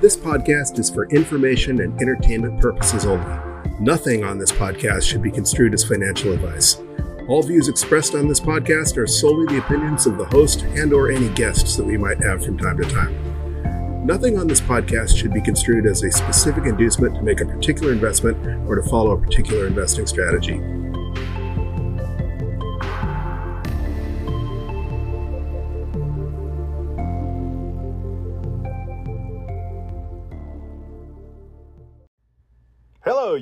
This podcast is for information and entertainment purposes only. Nothing on this podcast should be construed as financial advice. All views expressed on this podcast are solely the opinions of the host and or any guests that we might have from time to time. Nothing on this podcast should be construed as a specific inducement to make a particular investment or to follow a particular investing strategy.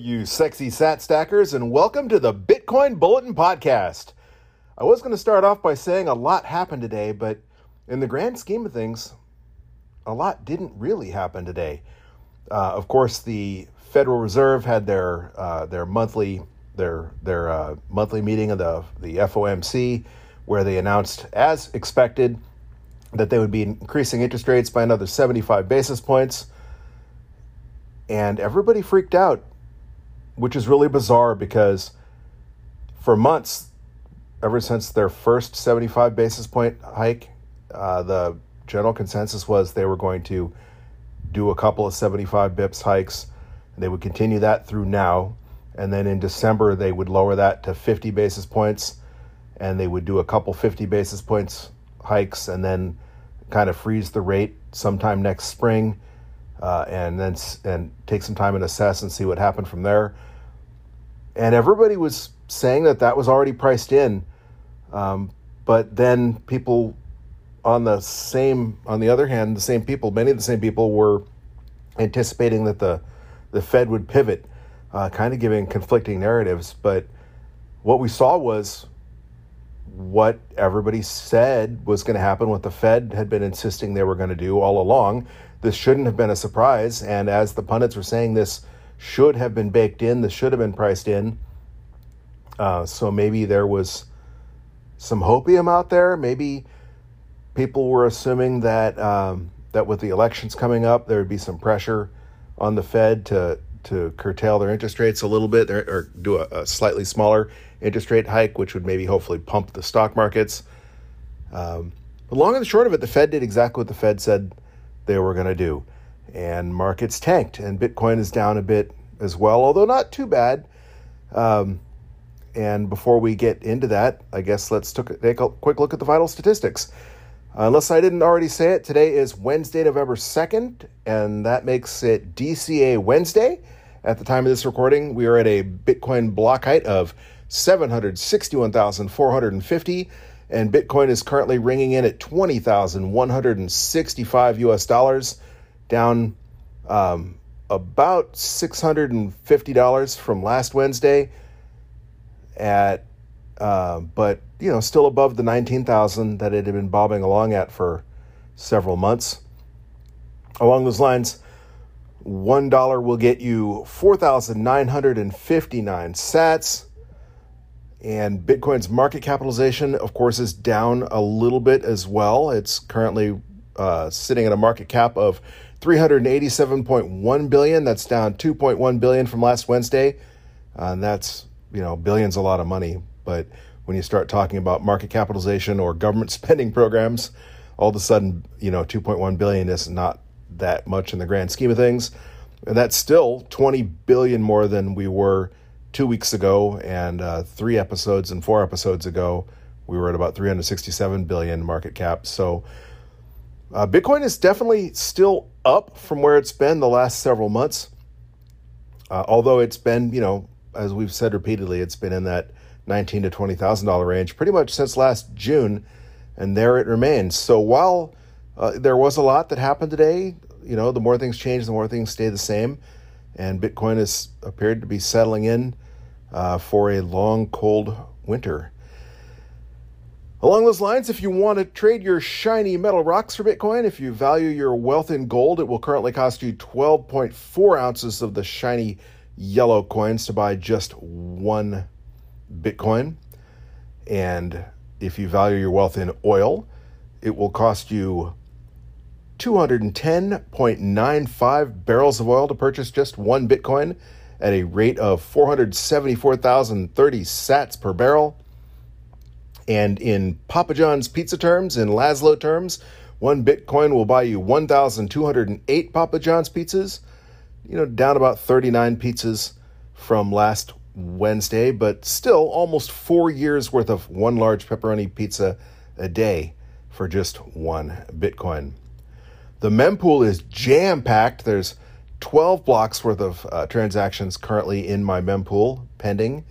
You sexy sat stackers, and welcome to the Bitcoin Bulletin Podcast. I was going to start off by saying a lot happened today, but in the grand scheme of things, a lot didn't really happen today. Uh, of course, the Federal Reserve had their uh, their monthly their their uh, monthly meeting of the the FOMC, where they announced, as expected, that they would be increasing interest rates by another 75 basis points. And everybody freaked out which is really bizarre because for months, ever since their first 75 basis point hike, uh, the general consensus was they were going to do a couple of 75 bips hikes. They would continue that through now. And then in December, they would lower that to 50 basis points. And they would do a couple 50 basis points hikes and then kind of freeze the rate sometime next spring. Uh, and then and take some time and assess and see what happened from there and everybody was saying that that was already priced in. Um, but then people on the same, on the other hand, the same people, many of the same people were anticipating that the the Fed would pivot, uh, kind of giving conflicting narratives. But what we saw was what everybody said was going to happen, what the Fed had been insisting they were going to do all along. This shouldn't have been a surprise. And as the pundits were saying, this should have been baked in. This should have been priced in. Uh, so maybe there was some hopium out there. Maybe people were assuming that um, that with the elections coming up, there would be some pressure on the Fed to to curtail their interest rates a little bit or do a, a slightly smaller interest rate hike, which would maybe hopefully pump the stock markets. Um, but long and short of it, the Fed did exactly what the Fed said they were going to do and markets tanked, and Bitcoin is down a bit as well, although not too bad. Um, and before we get into that, I guess let's take a quick look at the vital statistics. unless I didn't already say it, today is Wednesday, November 2nd, and that makes it DCA Wednesday. At the time of this recording, we are at a Bitcoin block height of 761,450, and Bitcoin is currently ringing in at 20,165 US dollars down um, about $650 from last Wednesday at uh, but you know still above the 19,000 that it had been bobbing along at for several months. Along those lines, one dollar will get you 4,959 sats. And Bitcoin's market capitalization, of course, is down a little bit as well. It's currently uh, sitting at a market cap of 387.1 billion. That's down 2.1 billion from last Wednesday. Uh, and that's, you know, billions a lot of money. But when you start talking about market capitalization or government spending programs, all of a sudden, you know, 2.1 billion is not that much in the grand scheme of things. And that's still 20 billion more than we were two weeks ago. And uh, three episodes and four episodes ago, we were at about 367 billion market cap. So, uh, Bitcoin is definitely still up from where it's been the last several months. Uh, although it's been, you know, as we've said repeatedly, it's been in that nineteen to twenty thousand dollar range pretty much since last June, and there it remains. So while uh, there was a lot that happened today, you know, the more things change, the more things stay the same, and Bitcoin has appeared to be settling in uh, for a long, cold winter. Along those lines, if you want to trade your shiny metal rocks for Bitcoin, if you value your wealth in gold, it will currently cost you 12.4 ounces of the shiny yellow coins to buy just one Bitcoin. And if you value your wealth in oil, it will cost you 210.95 barrels of oil to purchase just one Bitcoin at a rate of 474,030 sats per barrel. And in Papa John's pizza terms, in Laszlo terms, One Bitcoin will buy you 1,208 Papa John's pizzas, you know, down about 39 pizzas from last Wednesday, but still almost four years worth of one large pepperoni pizza a day for just one Bitcoin. The mempool is jam packed. There's 12 blocks worth of uh, transactions currently in my mempool pending.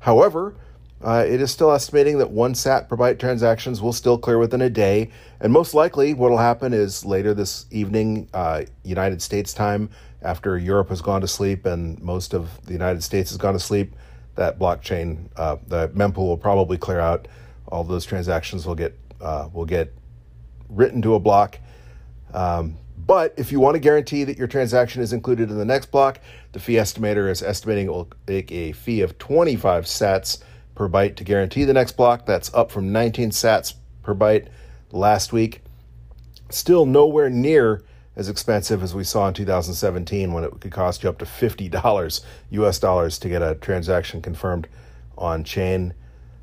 However, uh, it is still estimating that one sat per byte transactions will still clear within a day. And most likely, what will happen is later this evening, uh, United States time, after Europe has gone to sleep and most of the United States has gone to sleep, that blockchain, uh, the mempool will probably clear out. All those transactions will get uh, will get written to a block. Um, but if you want to guarantee that your transaction is included in the next block, the fee estimator is estimating it will take a fee of 25 sats per byte to guarantee the next block. That's up from 19 sats per byte last week. Still nowhere near as expensive as we saw in 2017 when it could cost you up to $50 US dollars to get a transaction confirmed on chain.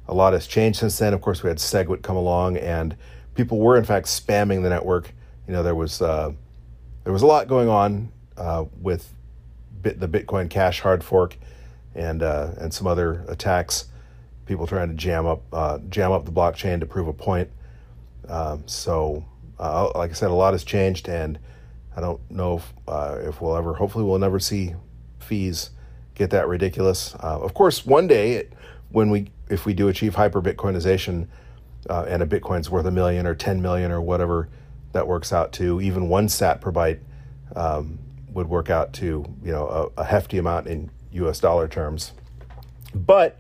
A lot has changed since then. Of course, we had SegWit come along, and people were in fact spamming the network. You know, there was uh, there was a lot going on uh, with Bit, the Bitcoin Cash hard fork and uh, and some other attacks. People trying to jam up uh, jam up the blockchain to prove a point. Um, so, uh, like I said, a lot has changed, and I don't know if, uh, if we'll ever. Hopefully, we'll never see fees get that ridiculous. Uh, of course, one day when we if we do achieve hyper Bitcoinization and a Bitcoin's worth a million or ten million or whatever that works out to even one sat per byte um, would work out to you know a, a, hefty amount in U.S. dollar terms. But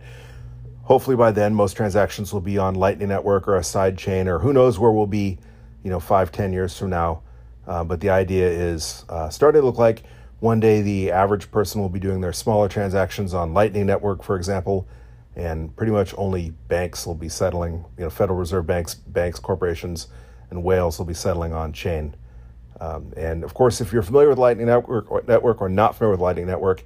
hopefully by then most transactions will be on Lightning Network or a side chain or who knows where we'll be, you know, five ten years from now. Uh, but the idea is uh, starting to look like one day the average person will be doing their smaller transactions on Lightning Network, for example, and pretty much only banks will be settling. You know, Federal Reserve banks, banks, corporations and whales will be settling on chain. Um, and of course, if you're familiar with Lightning Network or, network or not familiar with Lightning Network,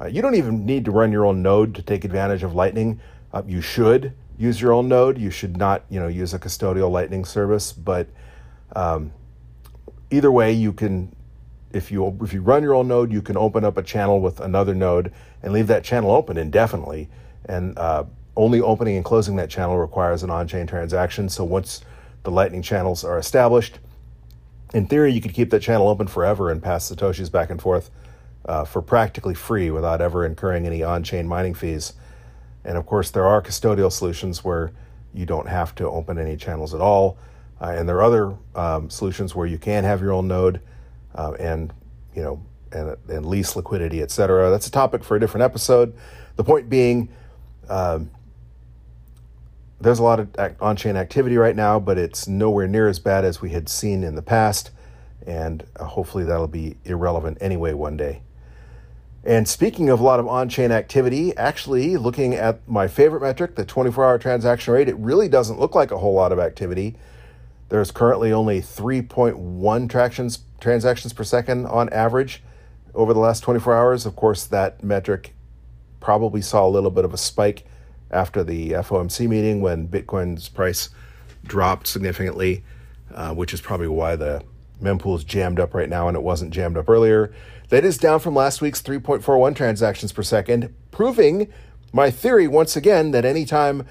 uh, you don't even need to run your own node to take advantage of Lightning. Uh, you should use your own node. You should not, you know, use a custodial Lightning service. But um, either way, you can, if you if you run your own node, you can open up a channel with another node and leave that channel open indefinitely. And uh, only opening and closing that channel requires an on-chain transaction. So once the Lightning channels are established. In theory, you could keep that channel open forever and pass Satoshis back and forth uh, for practically free without ever incurring any on chain mining fees. And of course, there are custodial solutions where you don't have to open any channels at all. Uh, and there are other um, solutions where you can have your own node uh, and, you know, and, and lease liquidity, et cetera. That's a topic for a different episode. The point being, um, there's a lot of on chain activity right now, but it's nowhere near as bad as we had seen in the past. And uh, hopefully that'll be irrelevant anyway one day. And speaking of a lot of on chain activity, actually looking at my favorite metric, the 24 hour transaction rate, it really doesn't look like a whole lot of activity. There's currently only 3.1 tractions, transactions per second on average over the last 24 hours. Of course, that metric probably saw a little bit of a spike after the FOMC meeting when Bitcoin's price dropped significantly, uh, which is probably why the mempool is jammed up right now and it wasn't jammed up earlier. That is down from last week's 3.41 transactions per second, proving my theory once again that anytime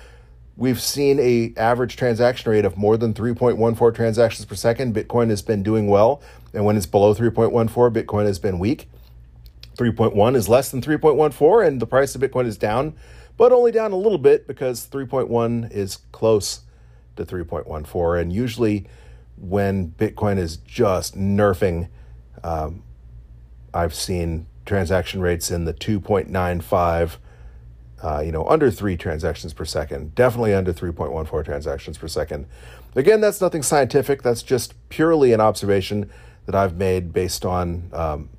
we've seen a average transaction rate of more than 3.14 transactions per second, Bitcoin has been doing well, and when it's below 3.14, Bitcoin has been weak. 3.1 is less than 3.14 and the price of Bitcoin is down but only down a little bit because 3.1 is close to 3.14. And usually, when Bitcoin is just nerfing, um, I've seen transaction rates in the 2.95, uh, you know, under three transactions per second, definitely under 3.14 transactions per second. Again, that's nothing scientific. That's just purely an observation that I've made based on, um,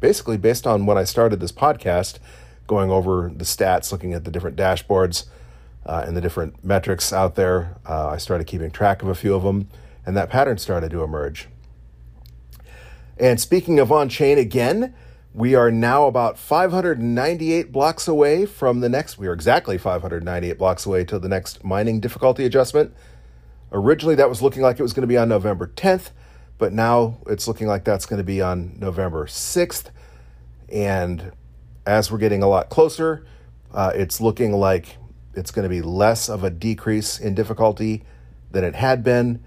basically based on when I started this podcast going over the stats, looking at the different dashboards uh, and the different metrics out there. Uh, I started keeping track of a few of them, and that pattern started to emerge. And speaking of on chain again, we are now about 598 blocks away from the next, we are exactly 598 blocks away to the next mining difficulty adjustment. Originally, that was looking like it was going to be on November 10th, but now it's looking like that's going to be on November 6th. And as we're getting a lot closer, uh, it's looking like it's going to be less of a decrease in difficulty than it had been.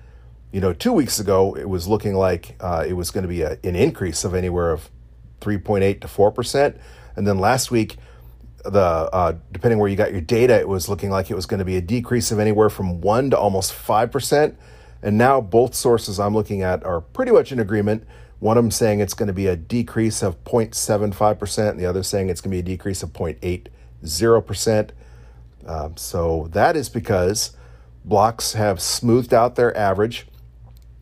You know, two weeks ago, it was looking like uh, it was going to be a, an increase of anywhere of 3.8 to 4%. And then last week, the uh, depending where you got your data, it was looking like it was going to be a decrease of anywhere from 1 to almost 5%. And now both sources I'm looking at are pretty much in agreement. One of them saying it's going to be a decrease of 0.75%, and the other saying it's going to be a decrease of 0.80%. Um, so that is because blocks have smoothed out their average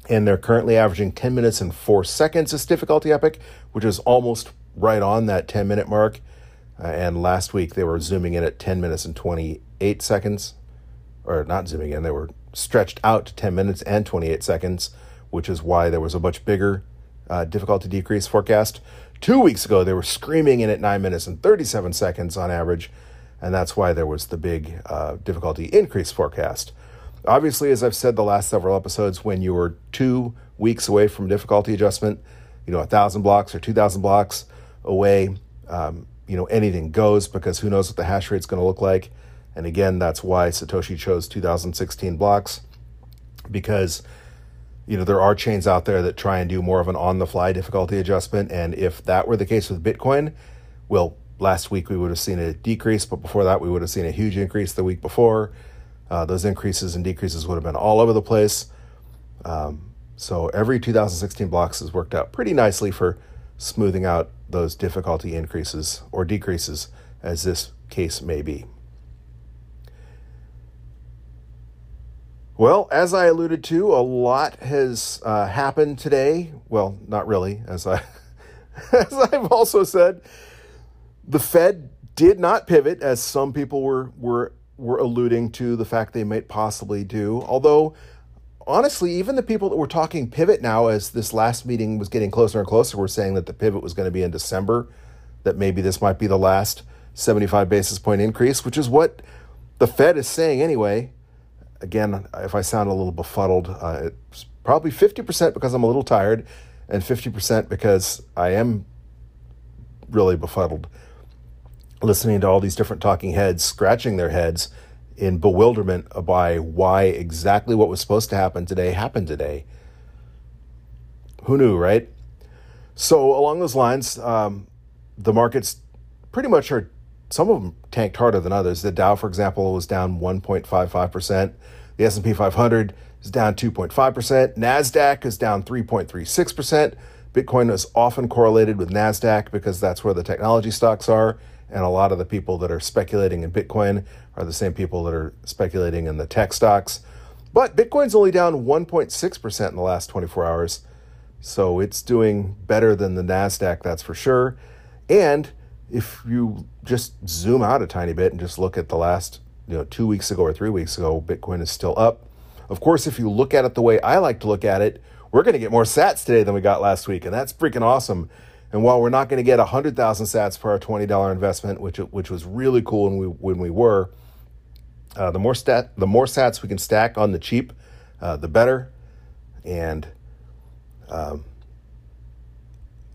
and they're currently averaging 10 minutes and 4 seconds as difficulty epoch, which is almost right on that 10 minute mark. Uh, and last week they were zooming in at 10 minutes and 28 seconds, or not zooming in, they were stretched out to 10 minutes and 28 seconds, which is why there was a much bigger uh, difficulty decrease forecast. Two weeks ago, they were screaming in at 9 minutes and 37 seconds on average, and that's why there was the big uh, difficulty increase forecast. Obviously, as I've said the last several episodes, when you are two weeks away from difficulty adjustment, you know, a thousand blocks or 2,000 blocks away, um, you know, anything goes because who knows what the hash rate is going to look like. And again, that's why Satoshi chose 2016 blocks because, you know, there are chains out there that try and do more of an on the fly difficulty adjustment. And if that were the case with Bitcoin, well, last week we would have seen a decrease, but before that we would have seen a huge increase the week before. Uh, those increases and decreases would have been all over the place. Um, so every 2016 blocks has worked out pretty nicely for smoothing out those difficulty increases or decreases, as this case may be. Well, as I alluded to, a lot has uh, happened today. Well, not really, as I as I've also said, the Fed did not pivot, as some people were were were alluding to the fact they might possibly do. Although, honestly, even the people that were talking pivot now, as this last meeting was getting closer and closer, were saying that the pivot was going to be in December, that maybe this might be the last 75 basis point increase, which is what the Fed is saying anyway. Again, if I sound a little befuddled, uh, it's probably 50% because I'm a little tired and 50% because I am really befuddled listening to all these different talking heads scratching their heads in bewilderment by why exactly what was supposed to happen today happened today. Who knew, right? So, along those lines, um, the markets pretty much are, some of them tanked harder than others. The Dow, for example, was down 1.55%. The S&P 500 is down 2.5%. NASDAQ is down 3.36%. Bitcoin is often correlated with NASDAQ because that's where the technology stocks are. And a lot of the people that are speculating in Bitcoin are the same people that are speculating in the tech stocks. But Bitcoin's only down 1.6% in the last 24 hours. So it's doing better than the NASDAQ, that's for sure. And if you just zoom out a tiny bit and just look at the last you know, two weeks ago or three weeks ago, Bitcoin is still up. Of course, if you look at it the way I like to look at it, we're going to get more sats today than we got last week. And that's freaking awesome. And while we're not going to get 100,000 sats for our $20 investment, which, which was really cool when we, when we were, uh, the, more stat, the more sats we can stack on the cheap, uh, the better. And um,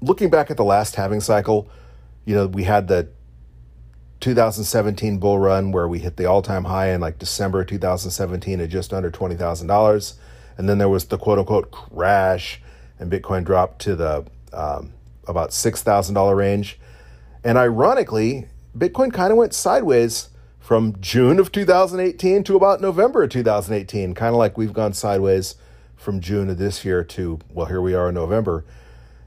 looking back at the last halving cycle, you know, we had the 2017 bull run where we hit the all time high in like December 2017 at just under $20,000. And then there was the quote unquote crash, and Bitcoin dropped to the um, about $6,000 range. And ironically, Bitcoin kind of went sideways from June of 2018 to about November of 2018, kind of like we've gone sideways from June of this year to, well, here we are in November.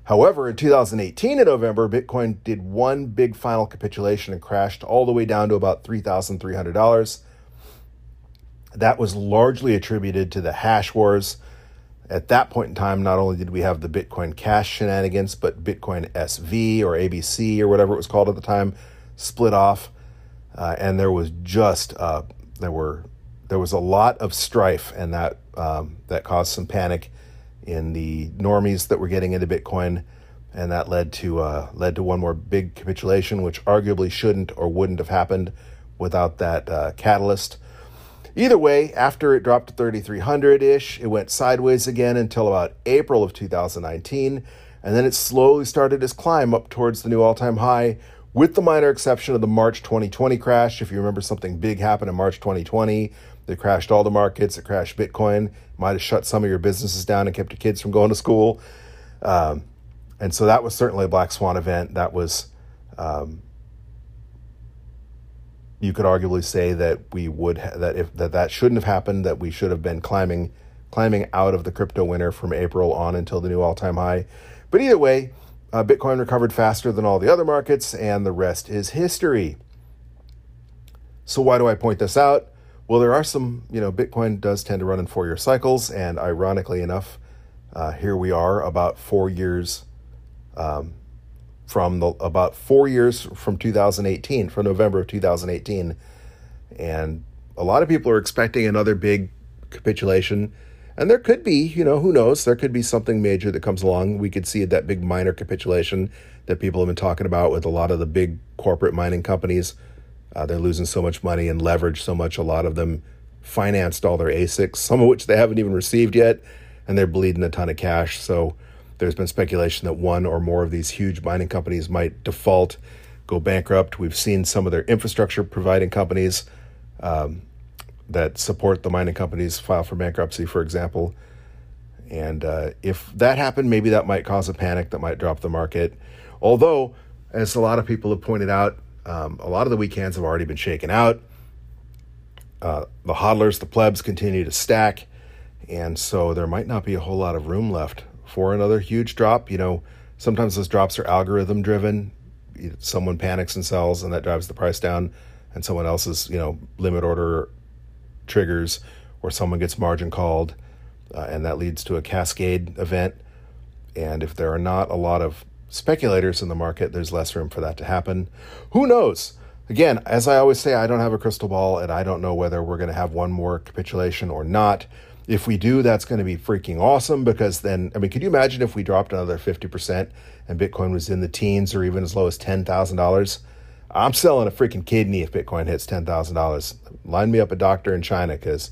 However, in 2018 in November, Bitcoin did one big final capitulation and crashed all the way down to about $3,300. That was largely attributed to the hash wars at that point in time, not only did we have the Bitcoin Cash shenanigans, but Bitcoin SV or ABC or whatever it was called at the time split off, uh, and there was just uh, there were there was a lot of strife, and that um, that caused some panic in the normies that were getting into Bitcoin, and that led to uh, led to one more big capitulation, which arguably shouldn't or wouldn't have happened without that uh, catalyst Either way, after it dropped to 3,300 ish, it went sideways again until about April of 2019. And then it slowly started its climb up towards the new all time high, with the minor exception of the March 2020 crash. If you remember, something big happened in March 2020 that crashed all the markets, it crashed Bitcoin, might have shut some of your businesses down and kept your kids from going to school. Um, and so that was certainly a black swan event. That was, um, you could arguably say that we would ha- that if that that shouldn't have happened. That we should have been climbing climbing out of the crypto winter from April on until the new all time high. But either way, uh, Bitcoin recovered faster than all the other markets, and the rest is history. So why do I point this out? Well, there are some, you know, Bitcoin does tend to run in four year cycles, and ironically enough, uh, here we are about four years um, from the about four years from 2018, from November of 2018, and a lot of people are expecting another big capitulation. And there could be, you know, who knows? There could be something major that comes along. We could see that big miner capitulation that people have been talking about with a lot of the big corporate mining companies. Uh, they're losing so much money and leverage so much. A lot of them financed all their ASICs, some of which they haven't even received yet, and they're bleeding a ton of cash. So there's been speculation that one or more of these huge mining companies might default, go bankrupt. We've seen some of their infrastructure providing companies um, that support the mining companies file for bankruptcy, for example. And uh, if that happened, maybe that might cause a panic that might drop the market. Although, as a lot of people have pointed out, um, a lot of the weak hands have already been shaken out. Uh, the hodlers, the plebs continue to stack. And so there might not be a whole lot of room left for another huge drop. You know, sometimes those drops are algorithm driven. Someone panics and sells, and that drives the price down, and someone else's, you know, limit order triggers, or someone gets margin called, uh, and that leads to a cascade event. And if there are not a lot of speculators in the market, there's less room for that to happen. Who knows? Again, as I always say, I don't have a crystal ball, and I don't know whether we're going to have one more capitulation or not. If we do, that's going to be freaking awesome because then, I mean, could you imagine if we dropped another 50% and Bitcoin was in the teens or even as low as $10,000? I'm selling a freaking kidney if Bitcoin hits $10,000. Line me up a doctor in China because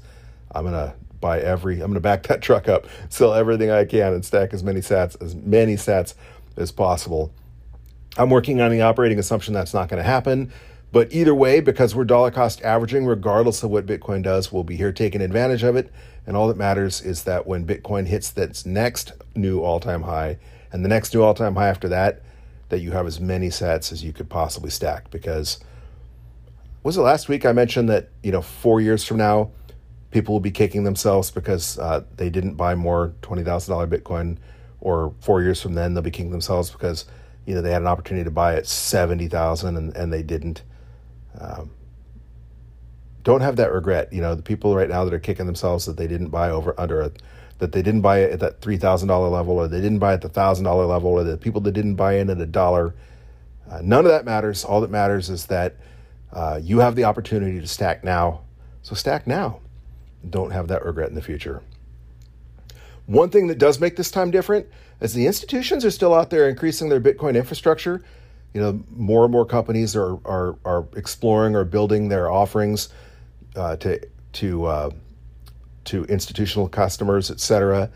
I'm going to buy every, I'm going to back that truck up, sell everything I can and stack as many sats, as many sats as possible. I'm working on the operating assumption that's not going to happen. But either way, because we're dollar cost averaging, regardless of what Bitcoin does, we'll be here taking advantage of it. And all that matters is that when Bitcoin hits its next new all time high and the next new all time high after that, that you have as many sats as you could possibly stack. Because was it last week I mentioned that, you know, four years from now, people will be kicking themselves because uh, they didn't buy more $20,000 Bitcoin, or four years from then, they'll be kicking themselves because, you know, they had an opportunity to buy at 70,000 and, and they didn't. Um, don't have that regret. You know, the people right now that are kicking themselves that they didn't buy over under a, that they didn't buy it at that three thousand dollar level, or they didn't buy at the thousand dollar level, or the people that didn't buy in at a dollar. Uh, none of that matters. All that matters is that uh, you have the opportunity to stack now. So stack now. Don't have that regret in the future. One thing that does make this time different is the institutions are still out there increasing their Bitcoin infrastructure you know, more and more companies are are, are exploring or building their offerings uh, to to uh, to institutional customers, et cetera.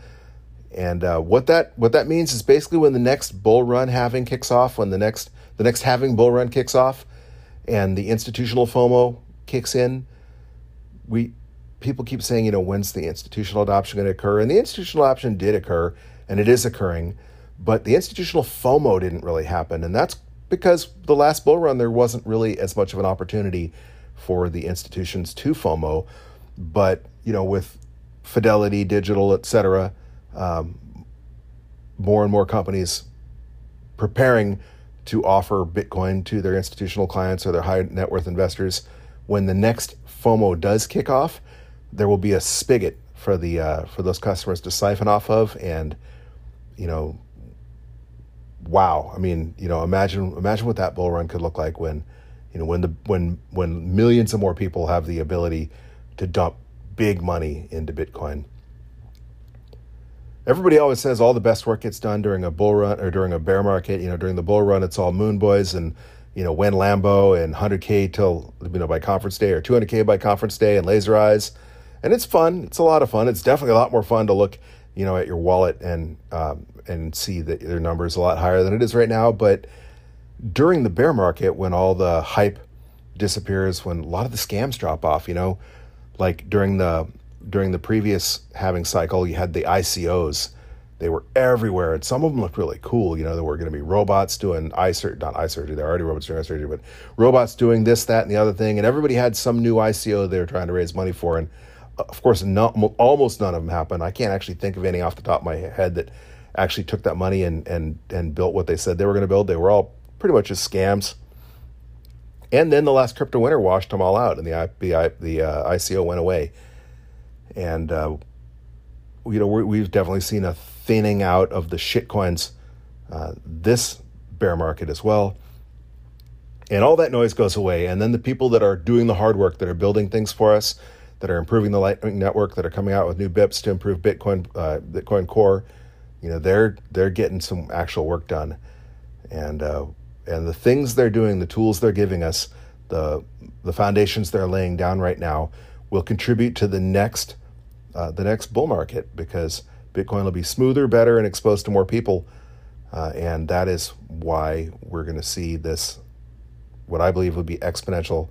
And uh, what that what that means is basically when the next bull run halving kicks off, when the next the next halving bull run kicks off, and the institutional FOMO kicks in, we people keep saying, you know, when's the institutional adoption going to occur? And the institutional adoption did occur, and it is occurring, but the institutional FOMO didn't really happen, and that's because the last bull run there wasn't really as much of an opportunity for the institutions to FOMO, but you know with Fidelity Digital, et cetera, um, more and more companies preparing to offer Bitcoin to their institutional clients or their high net worth investors. When the next FOMO does kick off, there will be a spigot for the uh, for those customers to siphon off of, and you know wow. I mean, you know, imagine imagine what that bull run could look like when, you know, when the when when millions of more people have the ability to dump big money into Bitcoin. Everybody always says all the best work gets done during a bull run or during a bear market. You know, during the bull run, it's all moon boys and you know, when Lambo and 100K till, you know, by conference day or 200K by conference day and laser eyes. And it's fun. It's a lot of fun. It's definitely a lot more fun to look, you know, at your wallet and, um, and see that their number is a lot higher than it is right now. But during the bear market, when all the hype disappears, when a lot of the scams drop off, you know, like during the, during the previous halving cycle, you had the ICOs they were everywhere, and some of them looked really cool. You know, there were going to be robots doing eye surgery, not eye surgery. They're already robots doing eye surgery, but robots doing this, that, and the other thing. And everybody had some new ICO they were trying to raise money for. And of course, not, almost none of them happened. I can't actually think of any off the top of my head that actually took that money and and and built what they said they were going to build. They were all pretty much just scams. And then the last crypto winter washed them all out, and the the, the uh, ICO went away. And uh, you know we've definitely seen a thinning out of the shitcoins uh, this bear market as well. And all that noise goes away. And then the people that are doing the hard work, that are building things for us, that are improving the Lightning Network, that are coming out with new BIPs to improve Bitcoin, uh, Bitcoin Core, you know, they're they're getting some actual work done, and uh, and the things they're doing, the tools they're giving us, the the foundations they're laying down right now, will contribute to the next uh, the next bull market because Bitcoin will be smoother, better, and exposed to more people. Uh, and that is why we're going to see this, what I believe would be exponential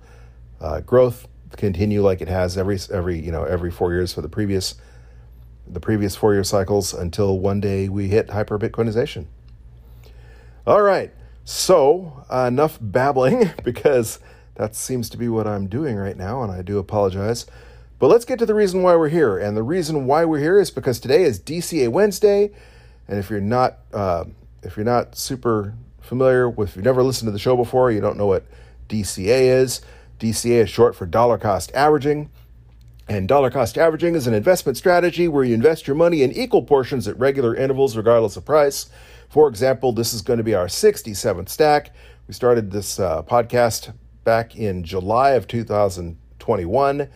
uh, growth, continue like it has every every you know every four years for the previous the previous four year cycles until one day we hit hyper Bitcoinization. All right, so uh, enough babbling because that seems to be what I'm doing right now, and I do apologize. But let's get to the reason why we're here. And the reason why we're here is because today is DCA Wednesday. And if you're not uh, if you're not super familiar with, if you've never listened to the show before, you don't know what DCA is. DCA is short for dollar cost averaging. And dollar cost averaging is an investment strategy where you invest your money in equal portions at regular intervals, regardless of price. For example, this is going to be our 67th stack. We started this uh, podcast back in July of 2021.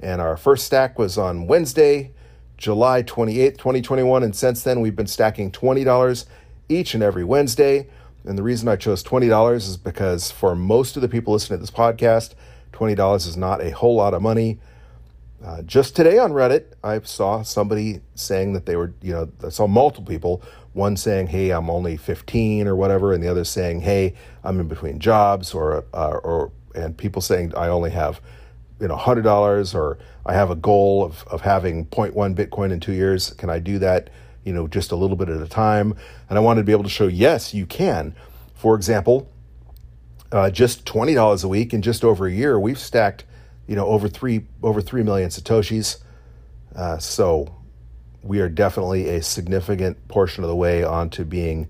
And our first stack was on Wednesday, July 28th, 2021. And since then, we've been stacking $20 each and every Wednesday. And the reason I chose $20 is because for most of the people listening to this podcast, $20 is not a whole lot of money. Uh, just today on Reddit, I saw somebody saying that they were, you know, I saw multiple people, one saying, hey, I'm only 15 or whatever, and the other saying, hey, I'm in between jobs, or, uh, or and people saying, I only have you know hundred dollars or I have a goal of, of having 0.1 Bitcoin in two years. Can I do that? You know, just a little bit at a time. And I wanted to be able to show yes, you can. For example, uh, just twenty dollars a week in just over a year, we've stacked you know over three over three million satoshis. Uh, so we are definitely a significant portion of the way onto being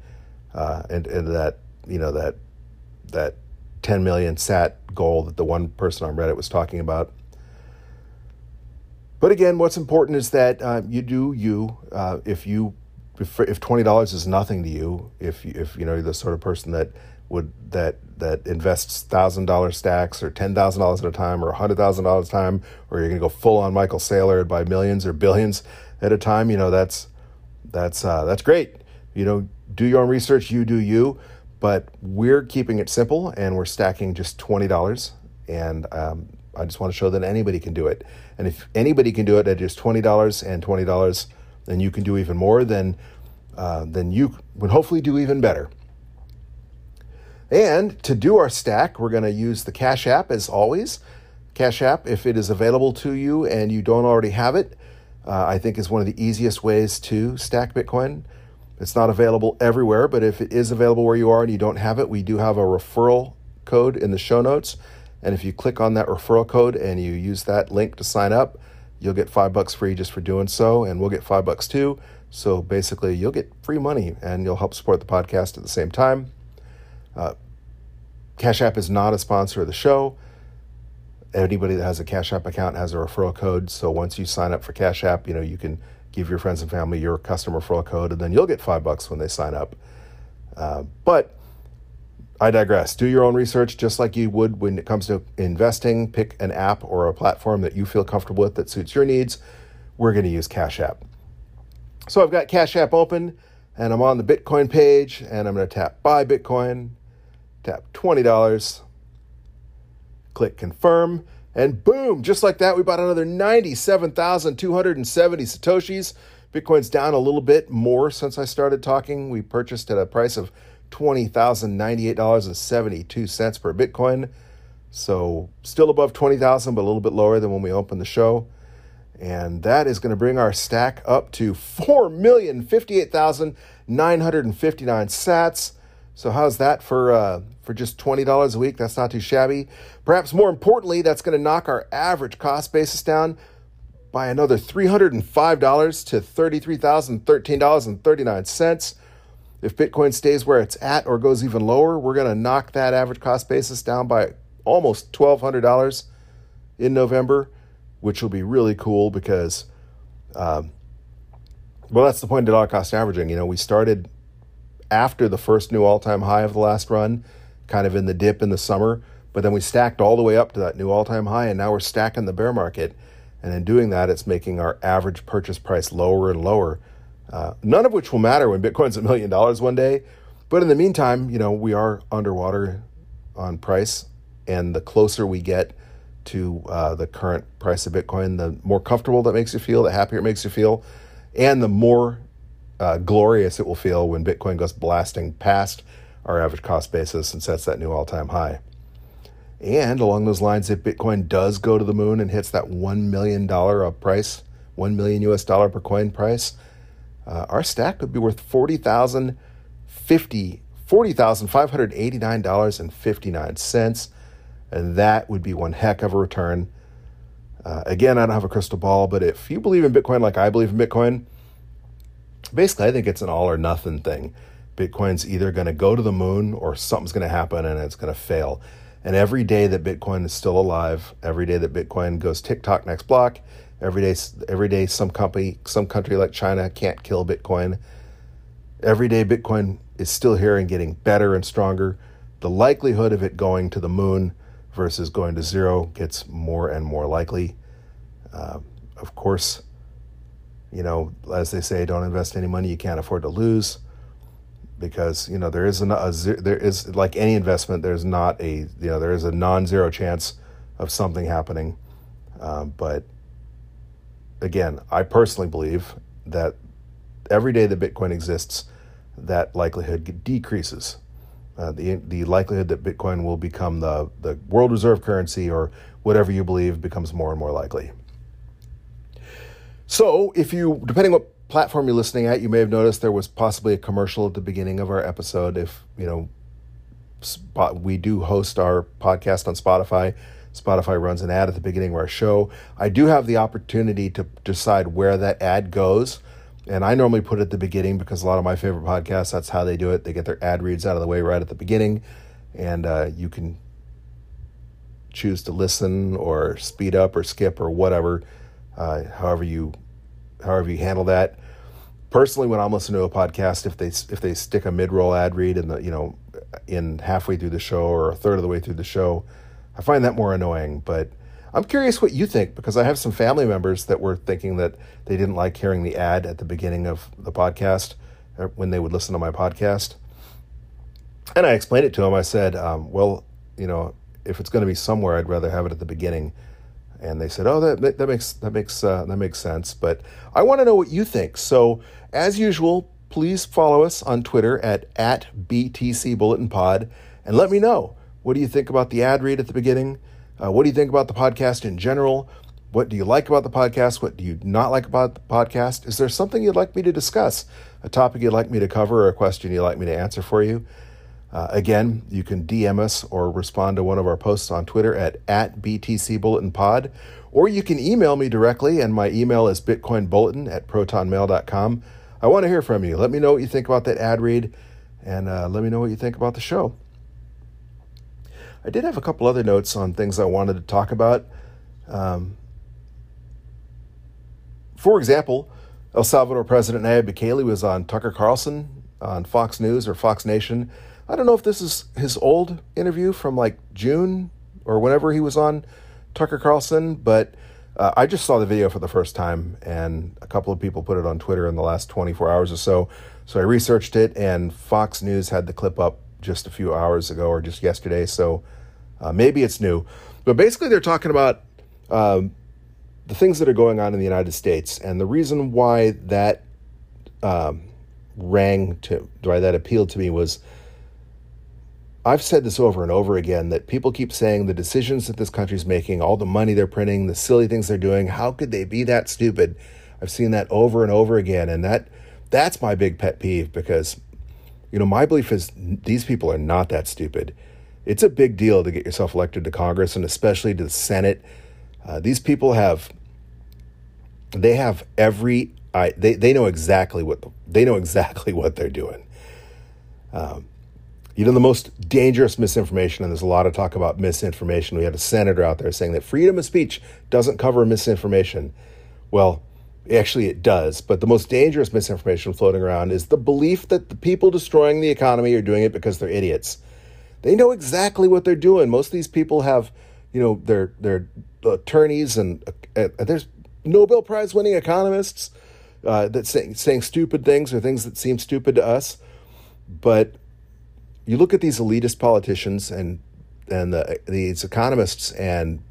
uh, and, and that you know that that 10 million sat goal that the one person on Reddit was talking about. But again, what's important is that uh, you do you. Uh, if you if, if twenty dollars is nothing to you, if if you know you're the sort of person that would that that invests thousand dollar stacks or ten thousand dollars at a time or hundred thousand dollars at a time, or you're gonna go full on Michael Saylor and buy millions or billions at a time, you know that's that's uh, that's great. You know, do your own research. You do you but we're keeping it simple and we're stacking just $20. And um, I just want to show that anybody can do it. And if anybody can do it at just $20 and $20, then you can do even more, then, uh, then you would hopefully do even better. And to do our stack, we're going to use the Cash App as always. Cash App, if it is available to you and you don't already have it, uh, I think is one of the easiest ways to stack Bitcoin. It's not available everywhere, but if it is available where you are and you don't have it, we do have a referral code in the show notes. And if you click on that referral code and you use that link to sign up, you'll get five bucks free just for doing so, and we'll get five bucks too. So basically, you'll get free money and you'll help support the podcast at the same time. Uh, Cash App is not a sponsor of the show. Anybody that has a Cash App account has a referral code. So once you sign up for Cash App, you know you can give your friends and family your customer referral code, and then you'll get five bucks when they sign up. Uh, but I digress. Do your own research just like you would when it comes to investing. Pick an app or a platform that you feel comfortable with that suits your needs. We're going to use Cash App. So I've got Cash App open and I'm on the Bitcoin page and I'm going to tap buy Bitcoin, tap $20, click confirm, and boom, just like that, we bought another 97,270 Satoshis. Bitcoin's down a little bit more since I started talking. We purchased at a price of $20,098.72 per Bitcoin. So still above 20,000, but a little bit lower than when we opened the show. And that is going to bring our stack up to 4,058,959 sats. So how's that for uh, for just twenty dollars a week? That's not too shabby. Perhaps more importantly, that's going to knock our average cost basis down by another three hundred and five dollars to thirty three thousand thirteen dollars and thirty nine cents. If Bitcoin stays where it's at or goes even lower, we're going to knock that average cost basis down by almost twelve hundred dollars in November, which will be really cool because, um, well, that's the point of dollar cost averaging. You know, we started after the first new all time high of the last run, kind of in the dip in the summer. But then we stacked all the way up to that new all time high, and now we're stacking the bear market. And in doing that, it's making our average purchase price lower and lower. Uh, none of which will matter when Bitcoin's a million dollars one day. But in the meantime, you know, we are underwater on price. And the closer we get to uh, the current price of Bitcoin, the more comfortable that makes you feel, the happier it makes you feel, and the more uh, glorious it will feel when Bitcoin goes blasting past our average cost basis and sets that new all time high. And along those lines, if Bitcoin does go to the moon and hits that $1 million price, 1 million US dollar per coin price, uh, our stack could be worth $40,050, $40,589.59. And that would be one heck of a return. Uh, again, I don't have a crystal ball, but if you believe in Bitcoin like I believe in Bitcoin, basically, I think it's an all or nothing thing. Bitcoin's either going to go to the moon or something's going to happen and it's going to fail. And every day that Bitcoin is still alive, every day that Bitcoin goes tick tock next block, every day, every day some company, some country like China can't kill Bitcoin. Every day Bitcoin is still here and getting better and stronger. The likelihood of it going to the moon versus going to zero gets more and more likely. Uh, of course, you know, as they say, don't invest any money you can't afford to lose, because you know there is a, a there is like any investment, there's not a you know there is a non-zero chance of something happening, um, but again, I personally believe that every day that Bitcoin exists, that likelihood decreases. Uh, the the likelihood that Bitcoin will become the the world reserve currency or whatever you believe becomes more and more likely. So, if you, depending what platform you're listening at, you may have noticed there was possibly a commercial at the beginning of our episode. If, you know, spot, we do host our podcast on Spotify. Spotify runs an ad at the beginning of our show. I do have the opportunity to decide where that ad goes. And I normally put it at the beginning because a lot of my favorite podcasts, that's how they do it. They get their ad reads out of the way right at the beginning. And uh, you can choose to listen or speed up or skip or whatever uh, however you however you handle that. Personally, when I'm listening to a podcast, if they if they stick a mid roll ad read in the you know in halfway through the show or a third of the way through the show, I find that more annoying. But I'm curious what you think because I have some family members that were thinking that they didn't like hearing the ad at the beginning of the podcast uh, when they would listen to my podcast. And I explained it to them. I said, um, well, you know, if it's going to be somewhere, I'd rather have it at the beginning and they said, "Oh, that that makes that makes uh, that makes sense." But I want to know what you think. So, as usual, please follow us on Twitter at at BTC Bulletin Pod and let me know what do you think about the ad read at the beginning. Uh, what do you think about the podcast in general? What do you like about the podcast? What do you not like about the podcast? Is there something you'd like me to discuss? A topic you'd like me to cover, or a question you'd like me to answer for you? Uh, again, you can DM us or respond to one of our posts on Twitter at, at BTC Bulletin Pod, or you can email me directly, and my email is bitcoinbulletin at protonmail.com. I want to hear from you. Let me know what you think about that ad read, and uh, let me know what you think about the show. I did have a couple other notes on things I wanted to talk about. Um, for example, El Salvador President Nayib Bukele was on Tucker Carlson on Fox News or Fox Nation I don't know if this is his old interview from like June or whenever he was on Tucker Carlson, but uh, I just saw the video for the first time, and a couple of people put it on Twitter in the last 24 hours or so. So I researched it, and Fox News had the clip up just a few hours ago or just yesterday, so uh, maybe it's new. But basically, they're talking about um, the things that are going on in the United States, and the reason why that um, rang to why that appealed to me was I've said this over and over again that people keep saying the decisions that this country's making, all the money they're printing, the silly things they're doing, how could they be that stupid? I've seen that over and over again, and that that's my big pet peeve because you know my belief is these people are not that stupid. It's a big deal to get yourself elected to Congress and especially to the Senate. Uh, these people have they have every I, they they know exactly what they know exactly what they're doing. Um, you know the most dangerous misinformation, and there's a lot of talk about misinformation. We had a senator out there saying that freedom of speech doesn't cover misinformation. Well, actually it does, but the most dangerous misinformation floating around is the belief that the people destroying the economy are doing it because they're idiots. They know exactly what they're doing. Most of these people have, you know, they're they're attorneys and uh, there's Nobel Prize winning economists uh, that saying saying stupid things or things that seem stupid to us, but you look at these elitist politicians and and the, these economists and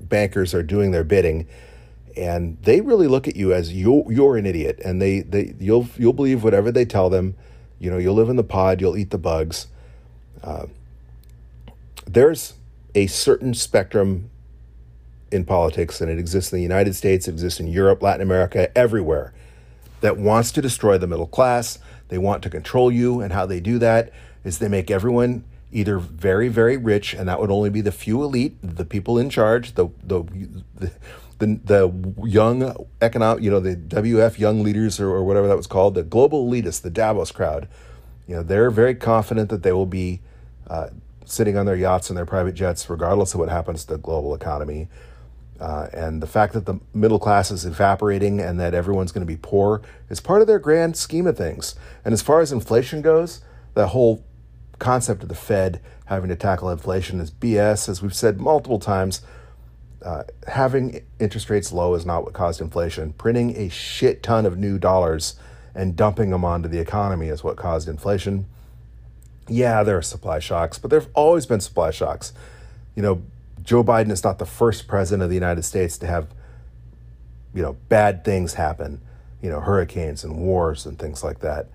bankers are doing their bidding, and they really look at you as you you're an idiot, and they, they you'll you'll believe whatever they tell them. You know, you'll live in the pod, you'll eat the bugs. Uh, there's a certain spectrum in politics, and it exists in the United States, it exists in Europe, Latin America, everywhere, that wants to destroy the middle class. They want to control you, and how they do that is they make everyone either very, very rich, and that would only be the few elite, the people in charge, the the the, the, the young economic, you know, the WEF young leaders or, or whatever that was called, the global elitists, the Davos crowd. You know, they're very confident that they will be uh, sitting on their yachts and their private jets, regardless of what happens to the global economy. Uh, and the fact that the middle class is evaporating and that everyone's going to be poor is part of their grand scheme of things. And as far as inflation goes, that whole concept of the Fed having to tackle inflation is BS. As we've said multiple times, uh, having interest rates low is not what caused inflation. Printing a shit ton of new dollars and dumping them onto the economy is what caused inflation. Yeah, there are supply shocks, but there have always been supply shocks. You know, Joe Biden is not the first president of the United States to have, you know, bad things happen, you know, hurricanes and wars and things like that.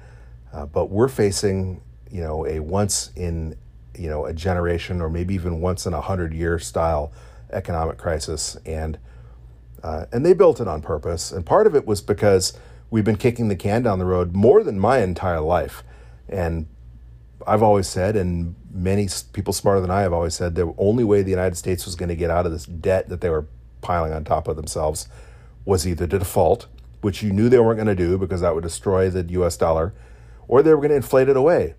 Uh, but we're facing, you know, a once in, you know, a generation or maybe even once in a hundred year style economic crisis, and uh, and they built it on purpose. And part of it was because we've been kicking the can down the road more than my entire life, and I've always said, and many people smarter than I have always said, the only way the United States was going to get out of this debt that they were piling on top of themselves was either to default, which you knew they weren't going to do because that would destroy the US dollar, or they were going to inflate it away.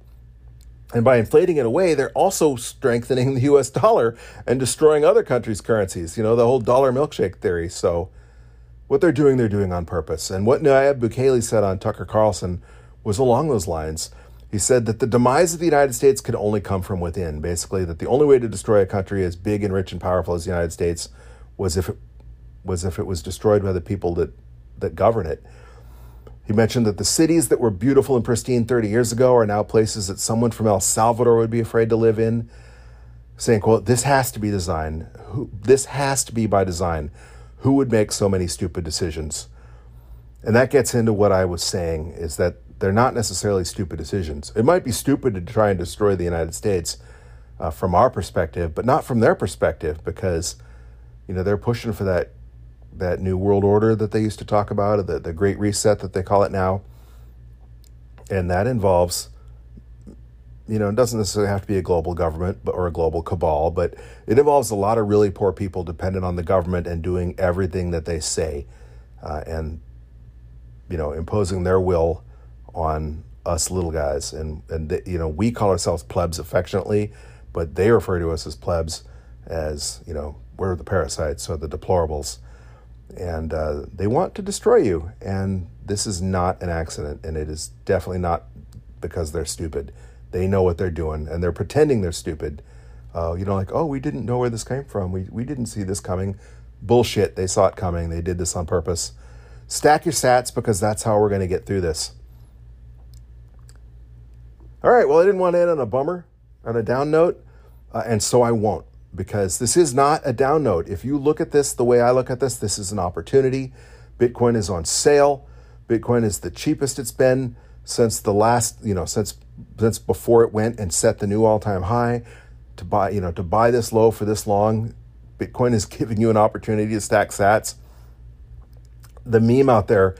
And by inflating it away, they're also strengthening the US dollar and destroying other countries' currencies. You know, the whole dollar milkshake theory. So, what they're doing, they're doing on purpose. And what Nayib Bukele said on Tucker Carlson was along those lines. He said that the demise of the United States could only come from within. Basically, that the only way to destroy a country as big and rich and powerful as the United States was if it was if it was destroyed by the people that that govern it. He mentioned that the cities that were beautiful and pristine 30 years ago are now places that someone from El Salvador would be afraid to live in, saying, quote, this has to be design. This has to be by design. Who would make so many stupid decisions? And that gets into what I was saying is that they're not necessarily stupid decisions. It might be stupid to try and destroy the United States uh, from our perspective, but not from their perspective because you know they're pushing for that that new world order that they used to talk about, the the Great Reset that they call it now, and that involves you know, it doesn't necessarily have to be a global government or a global cabal, but it involves a lot of really poor people dependent on the government and doing everything that they say, uh, and you know, imposing their will on us little guys. And, and they, you know, we call ourselves plebs affectionately, but they refer to us as plebs as, you know, we're the parasites or the deplorables. And uh, they want to destroy you. And this is not an accident. And it is definitely not because they're stupid. They know what they're doing and they're pretending they're stupid. Uh, you know, like, oh, we didn't know where this came from. We, we didn't see this coming. Bullshit. They saw it coming. They did this on purpose. Stack your sats because that's how we're going to get through this. All right, well, I didn't want to end on a bummer. on a down note, uh, and so I won't because this is not a down note. If you look at this the way I look at this, this is an opportunity. Bitcoin is on sale. Bitcoin is the cheapest it's been since the last, you know, since since before it went and set the new all-time high. To buy, you know, to buy this low for this long, Bitcoin is giving you an opportunity to stack sats. The meme out there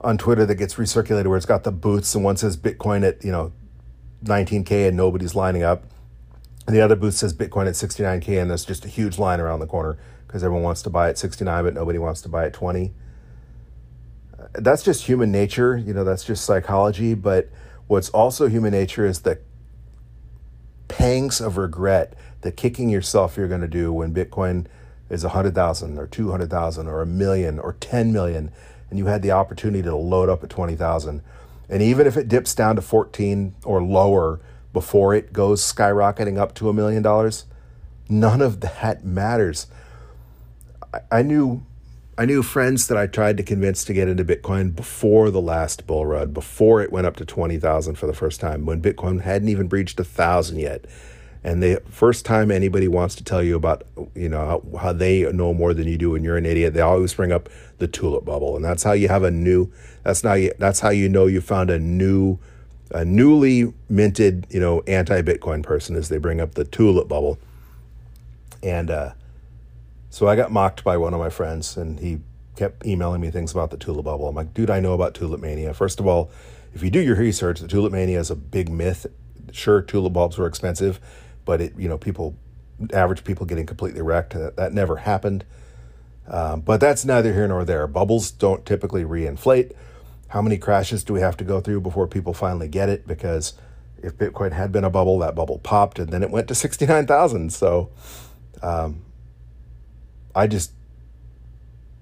on Twitter that gets recirculated where it's got the boots and one says Bitcoin at, you know, 19K and nobody's lining up. And the other booth says Bitcoin at 69K and there's just a huge line around the corner because everyone wants to buy at 69, but nobody wants to buy at 20. Uh, that's just human nature, you know, that's just psychology. But what's also human nature is the pangs of regret, the kicking yourself you're going to do when Bitcoin is 100,000 or 200,000 or a million or 10 million and you had the opportunity to load up at 20,000. And even if it dips down to 14 or lower before it goes skyrocketing up to a million dollars, none of that matters. I, I knew I knew friends that I tried to convince to get into Bitcoin before the last bull run, before it went up to 20,000 for the first time, when Bitcoin hadn't even breached a thousand yet. And the first time anybody wants to tell you about, you know, how, how, they know more than you do and you're an idiot, they always bring up the tulip bubble. And that's how you have a new, that's now you, that's how you know you found a new, a newly minted, you know, anti-Bitcoin person as they bring up the tulip bubble. And, uh, so I got mocked by one of my friends and he kept emailing me things about the tulip bubble. I'm like, dude, I know about tulip mania. First of all, if you do your research, the tulip mania is a big myth. Sure, tulip bulbs were expensive but it you know people average people getting completely wrecked that, that never happened um, but that's neither here nor there bubbles don't typically reinflate how many crashes do we have to go through before people finally get it because if bitcoin had been a bubble that bubble popped and then it went to 69000 so um, i just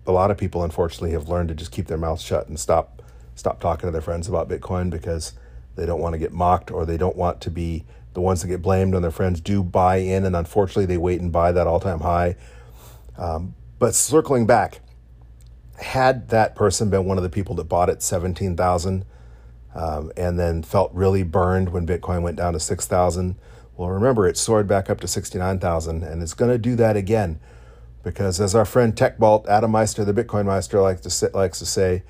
a lot of people unfortunately have learned to just keep their mouths shut and stop stop talking to their friends about bitcoin because they don't want to get mocked or they don't want to be the ones that get blamed when their friends do buy in, and unfortunately they wait and buy that all time high. Um, but circling back, had that person been one of the people that bought at 17,000 um, and then felt really burned when Bitcoin went down to 6,000, well, remember it soared back up to 69,000 and it's going to do that again because as our friend TechBalt, Adam Meister, the Bitcoin Meister, likes to, say, likes to say,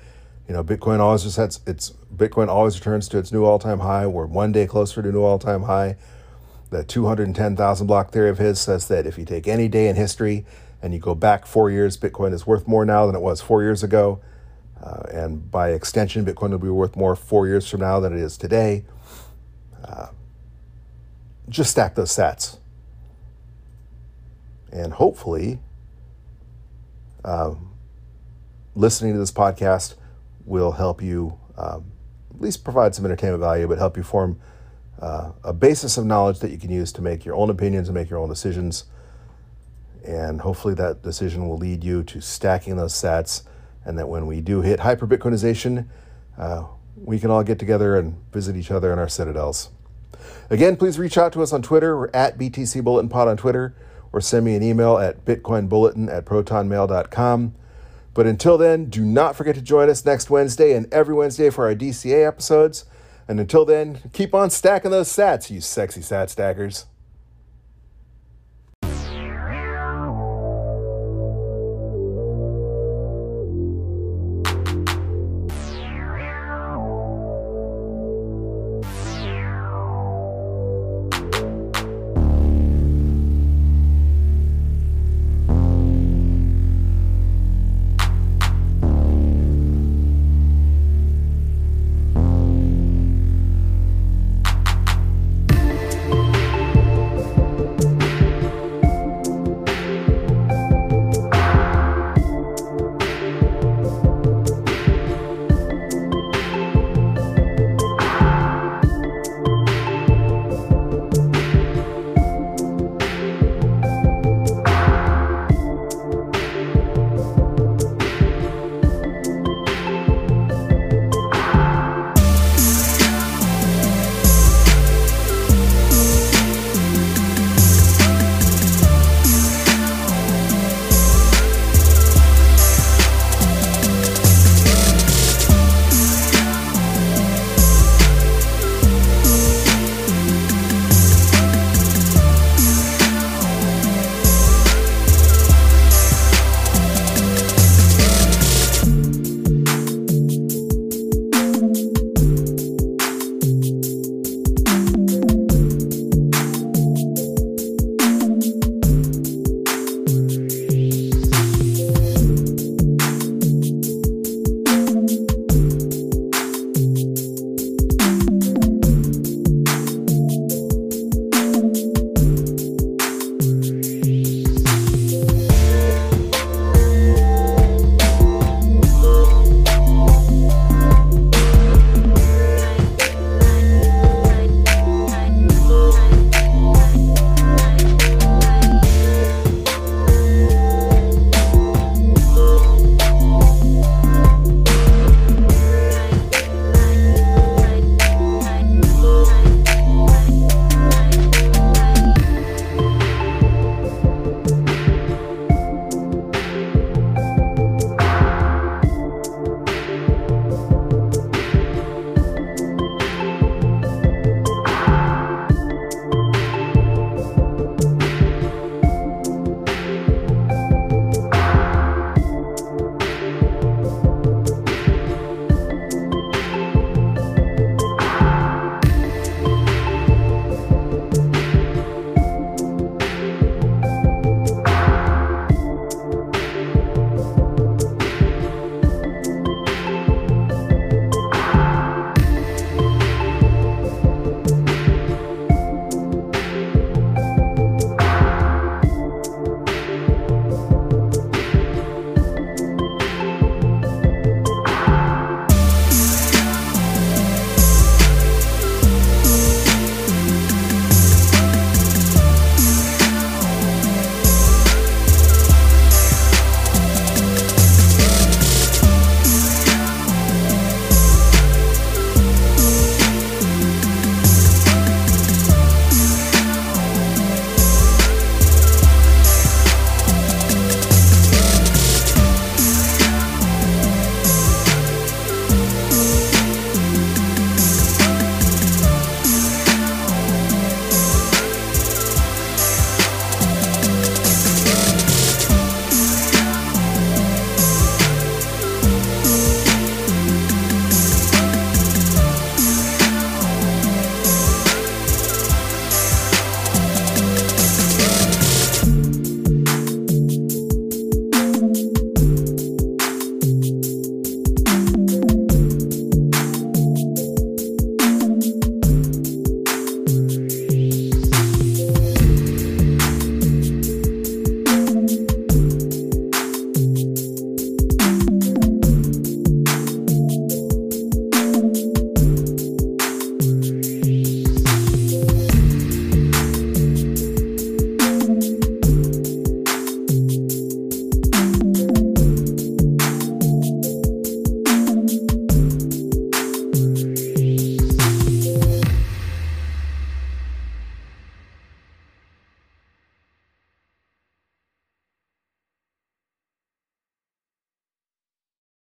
you know, Bitcoin always has its Bitcoin always returns to its new all-time high. We're one day closer to new all-time high. The 210,000 block theory of his says that if you take any day in history and you go back four years, Bitcoin is worth more now than it was four years ago. Uh, and by extension, Bitcoin will be worth more four years from now than it is today. Uh, just stack those sats. And hopefully, uh, listening to this podcast will help you um, at least provide some entertainment value, but help you form uh, a basis of knowledge that you can use to make your own opinions and make your own decisions. And hopefully, that decision will lead you to stacking those sats, and that when we do hit hyper Bitcoinization, uh, we can all get together and visit each other in our citadels. Again, please reach out to us on Twitter. We're at BTC Bulletin Pod on Twitter, or send me an email at bitcoinbulletin at protonmail.com. But until then, do not forget to join us next Wednesday and every Wednesday for our DCA episodes. And until then, keep on stacking those sats, you sexy sat stackers.